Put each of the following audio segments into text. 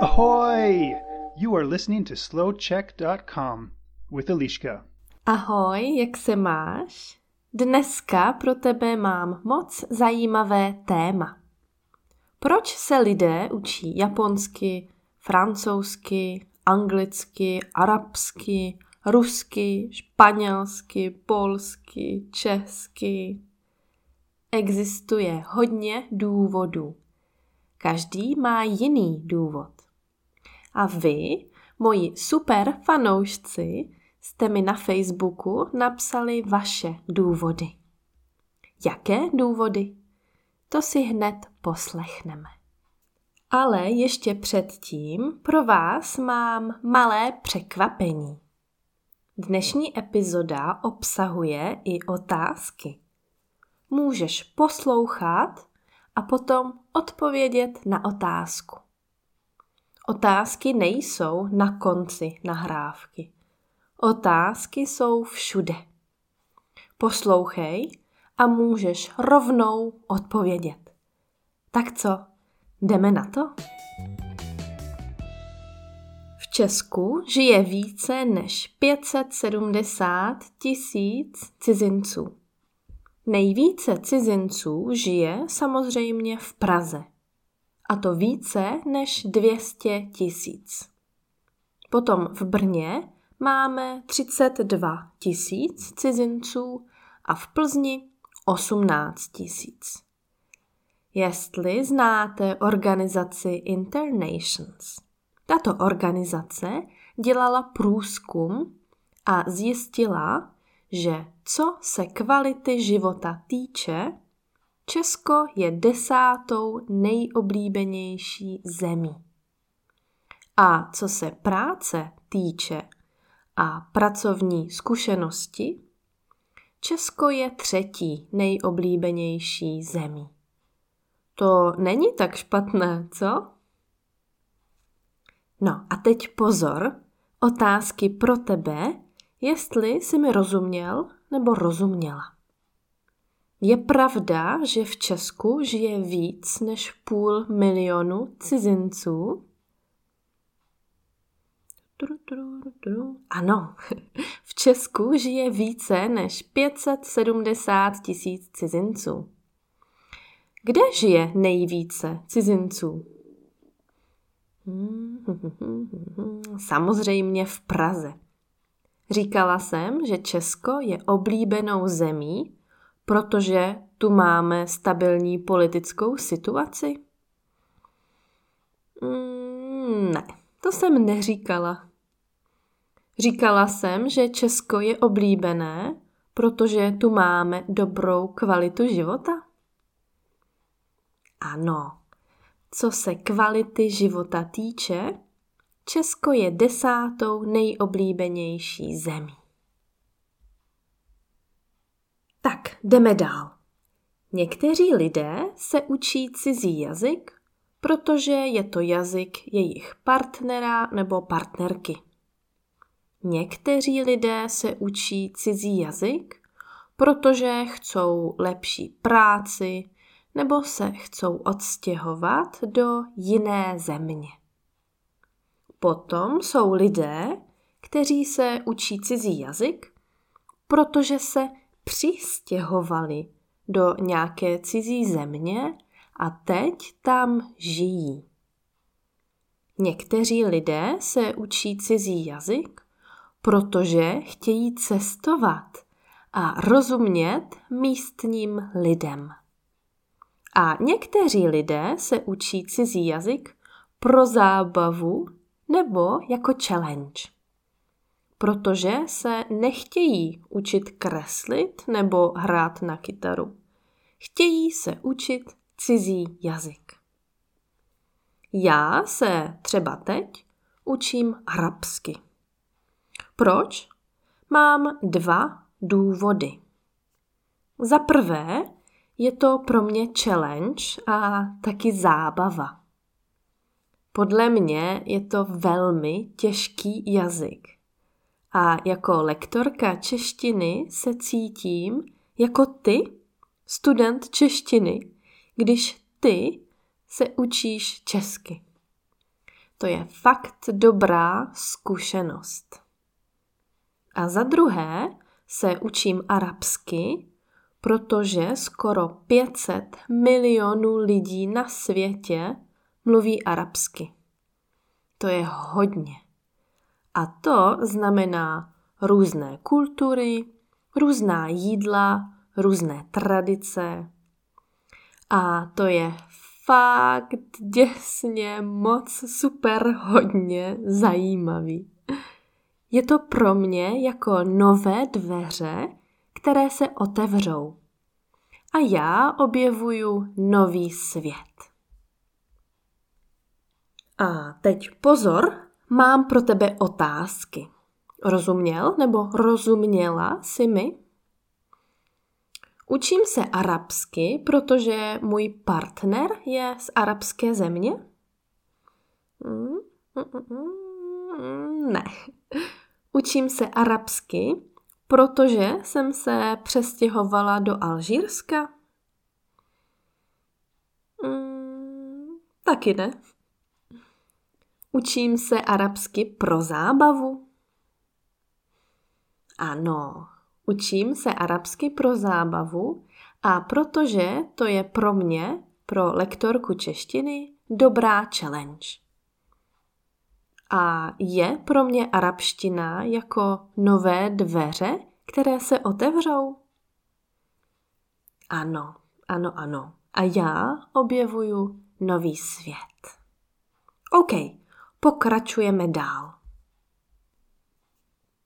Ahoy! You are listening to slowcheck.com with Eliška. Ahoj, jak se máš? Dneska pro tebe mám moc zajímavé téma. Proč se lidé učí japonsky, francouzsky, anglicky, arabsky, rusky, španělsky, polsky, česky? Existuje hodně důvodů. Každý má jiný důvod. A vy, moji super fanoušci, jste mi na Facebooku napsali vaše důvody. Jaké důvody? To si hned poslechneme. Ale ještě předtím pro vás mám malé překvapení. Dnešní epizoda obsahuje i otázky. Můžeš poslouchat a potom odpovědět na otázku. Otázky nejsou na konci nahrávky. Otázky jsou všude. Poslouchej a můžeš rovnou odpovědět. Tak co, jdeme na to? V Česku žije více než 570 tisíc cizinců. Nejvíce cizinců žije samozřejmě v Praze. A to více než 200 tisíc. Potom v Brně máme 32 tisíc cizinců a v Plzni 18 tisíc. Jestli znáte organizaci Internations, tato organizace dělala průzkum a zjistila, že co se kvality života týče, Česko je desátou nejoblíbenější zemí. A co se práce týče a pracovní zkušenosti, Česko je třetí nejoblíbenější zemí. To není tak špatné, co? No a teď pozor, otázky pro tebe, jestli jsi mi rozuměl nebo rozuměla. Je pravda, že v Česku žije víc než půl milionu cizinců? Ano, v Česku žije více než 570 tisíc cizinců. Kde žije nejvíce cizinců? Samozřejmě v Praze. Říkala jsem, že Česko je oblíbenou zemí, protože tu máme stabilní politickou situaci? Mm, ne, to jsem neříkala. Říkala jsem, že Česko je oblíbené, protože tu máme dobrou kvalitu života? Ano, co se kvality života týče, Česko je desátou nejoblíbenější zemí. Tak, jdeme dál. Někteří lidé se učí cizí jazyk, protože je to jazyk jejich partnera nebo partnerky. Někteří lidé se učí cizí jazyk, protože chcou lepší práci nebo se chcou odstěhovat do jiné země. Potom jsou lidé, kteří se učí cizí jazyk, protože se přistěhovali do nějaké cizí země a teď tam žijí. Někteří lidé se učí cizí jazyk, protože chtějí cestovat a rozumět místním lidem. A někteří lidé se učí cizí jazyk pro zábavu nebo jako challenge. Protože se nechtějí učit kreslit nebo hrát na kytaru. Chtějí se učit cizí jazyk. Já se třeba teď učím arabsky. Proč? Mám dva důvody. Za prvé je to pro mě challenge a taky zábava. Podle mě je to velmi těžký jazyk. A jako lektorka češtiny se cítím jako ty, student češtiny, když ty se učíš česky. To je fakt dobrá zkušenost. A za druhé se učím arabsky, protože skoro 500 milionů lidí na světě mluví arabsky. To je hodně. A to znamená různé kultury, různá jídla, různé tradice. A to je fakt děsně moc super hodně zajímavý. Je to pro mě jako nové dveře, které se otevřou. A já objevuju nový svět. A teď pozor, mám pro tebe otázky. Rozuměl nebo rozuměla si mi? Učím se arabsky, protože můj partner je z arabské země? Mm, mm, mm, ne. Učím se arabsky, protože jsem se přestěhovala do Alžírska? taky ne. Učím se arabsky pro zábavu? Ano, učím se arabsky pro zábavu a protože to je pro mě, pro lektorku češtiny, dobrá challenge. A je pro mě arabština jako nové dveře, které se otevřou? Ano, ano, ano. A já objevuju nový svět. OK, pokračujeme dál.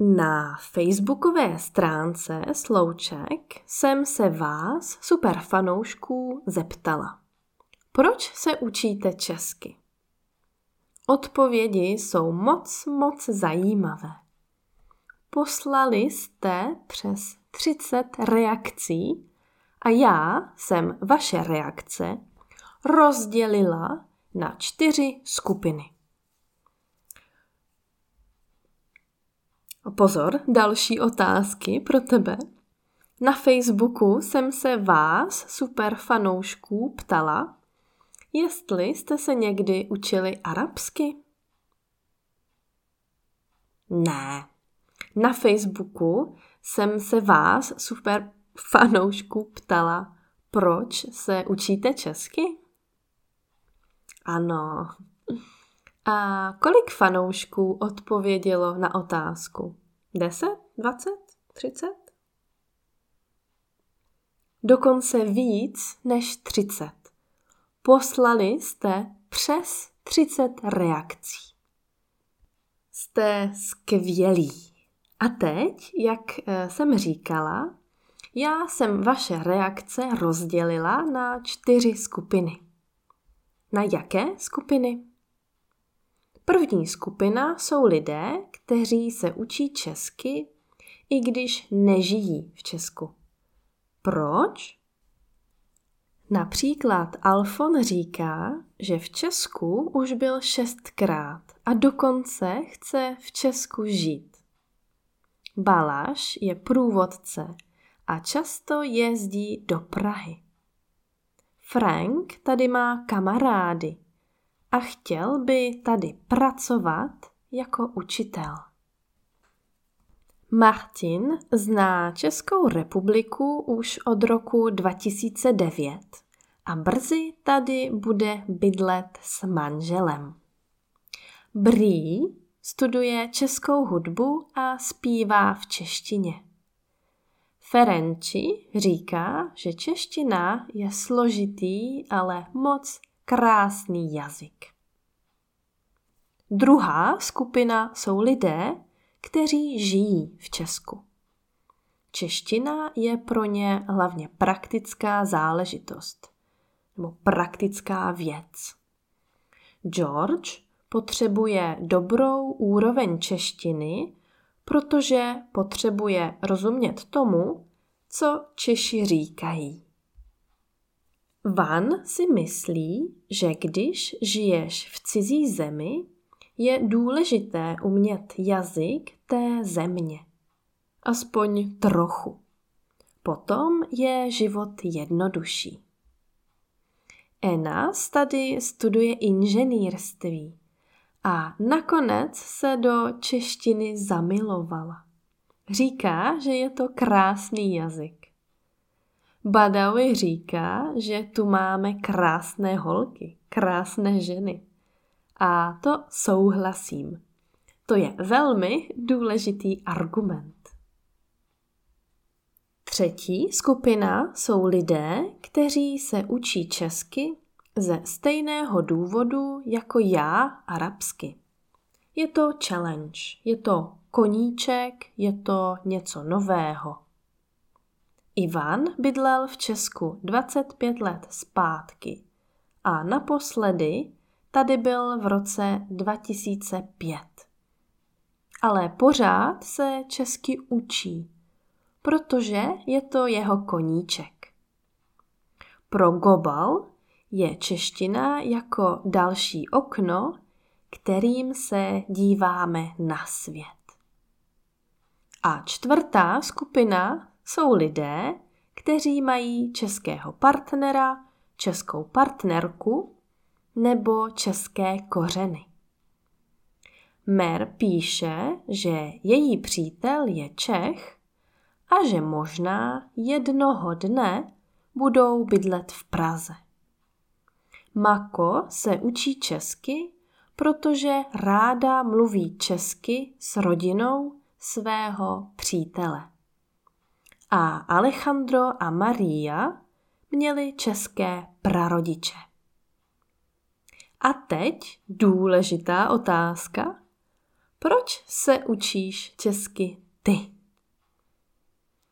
Na facebookové stránce Slouček jsem se vás, super fanoušků, zeptala. Proč se učíte česky? Odpovědi jsou moc, moc zajímavé. Poslali jste přes 30 reakcí a já jsem vaše reakce rozdělila na čtyři skupiny. A pozor, další otázky pro tebe. Na Facebooku jsem se vás, super fanoušků, ptala, jestli jste se někdy učili arabsky. Ne. Na Facebooku jsem se vás, super fanoušků, ptala, proč se učíte česky? Ano. A kolik fanoušků odpovědělo na otázku? 10, 20, 30? Dokonce víc než 30. Poslali jste přes 30 reakcí. Jste skvělí. A teď, jak eh, jsem říkala, já jsem vaše reakce rozdělila na čtyři skupiny. Na jaké skupiny? První skupina jsou lidé, kteří se učí česky, i když nežijí v Česku. Proč? Například Alfon říká, že v Česku už byl šestkrát a dokonce chce v Česku žít. Balaš je průvodce a často jezdí do Prahy. Frank tady má kamarády a chtěl by tady pracovat jako učitel. Martin zná Českou republiku už od roku 2009 a brzy tady bude bydlet s manželem. Brý studuje českou hudbu a zpívá v češtině. Ferenči říká, že čeština je složitý, ale moc krásný jazyk. Druhá skupina jsou lidé, kteří žijí v Česku. Čeština je pro ně hlavně praktická záležitost nebo praktická věc. George potřebuje dobrou úroveň češtiny, protože potřebuje rozumět tomu, co Češi říkají. Van si myslí, že když žiješ v cizí zemi, je důležité umět jazyk té země. Aspoň trochu. Potom je život jednodušší. Enas tady studuje inženýrství a nakonec se do češtiny zamilovala. Říká, že je to krásný jazyk. Badawi říká, že tu máme krásné holky, krásné ženy. A to souhlasím. To je velmi důležitý argument. Třetí skupina jsou lidé, kteří se učí česky ze stejného důvodu jako já arabsky. Je to challenge, je to koníček, je to něco nového. Ivan bydlel v Česku 25 let zpátky a naposledy tady byl v roce 2005. Ale pořád se česky učí, protože je to jeho koníček. Pro Gobal je čeština jako další okno, kterým se díváme na svět. A čtvrtá skupina jsou lidé, kteří mají českého partnera, českou partnerku nebo české kořeny. Mer píše, že její přítel je Čech a že možná jednoho dne budou bydlet v Praze. Mako se učí česky, protože ráda mluví česky s rodinou svého přítele. A Alejandro a Maria měli české prarodiče. A teď důležitá otázka. Proč se učíš česky ty?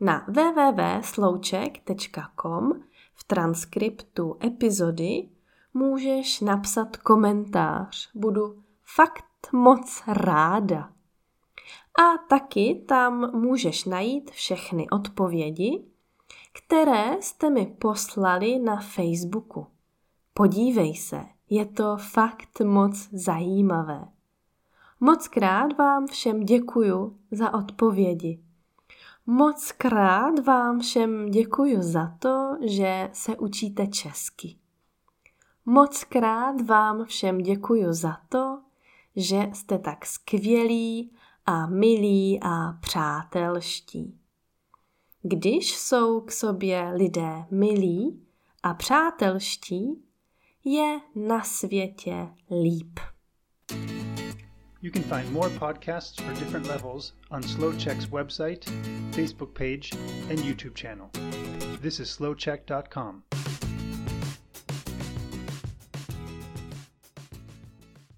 Na www.slouček.com v transkriptu epizody můžeš napsat komentář. Budu fakt moc ráda. A taky tam můžeš najít všechny odpovědi, které jste mi poslali na Facebooku. Podívej se, je to fakt moc zajímavé. Moc krát vám všem děkuju za odpovědi. Moc krát vám všem děkuju za to, že se učíte česky. Moc krát vám všem děkuju za to, že jste tak skvělí a milí a přátelští. Když jsou k sobě lidé milí a přátelští, je na světě líp. You can find more podcasts for different levels on SlowCheck's website, Facebook page, and YouTube channel. This is slowcheck.com.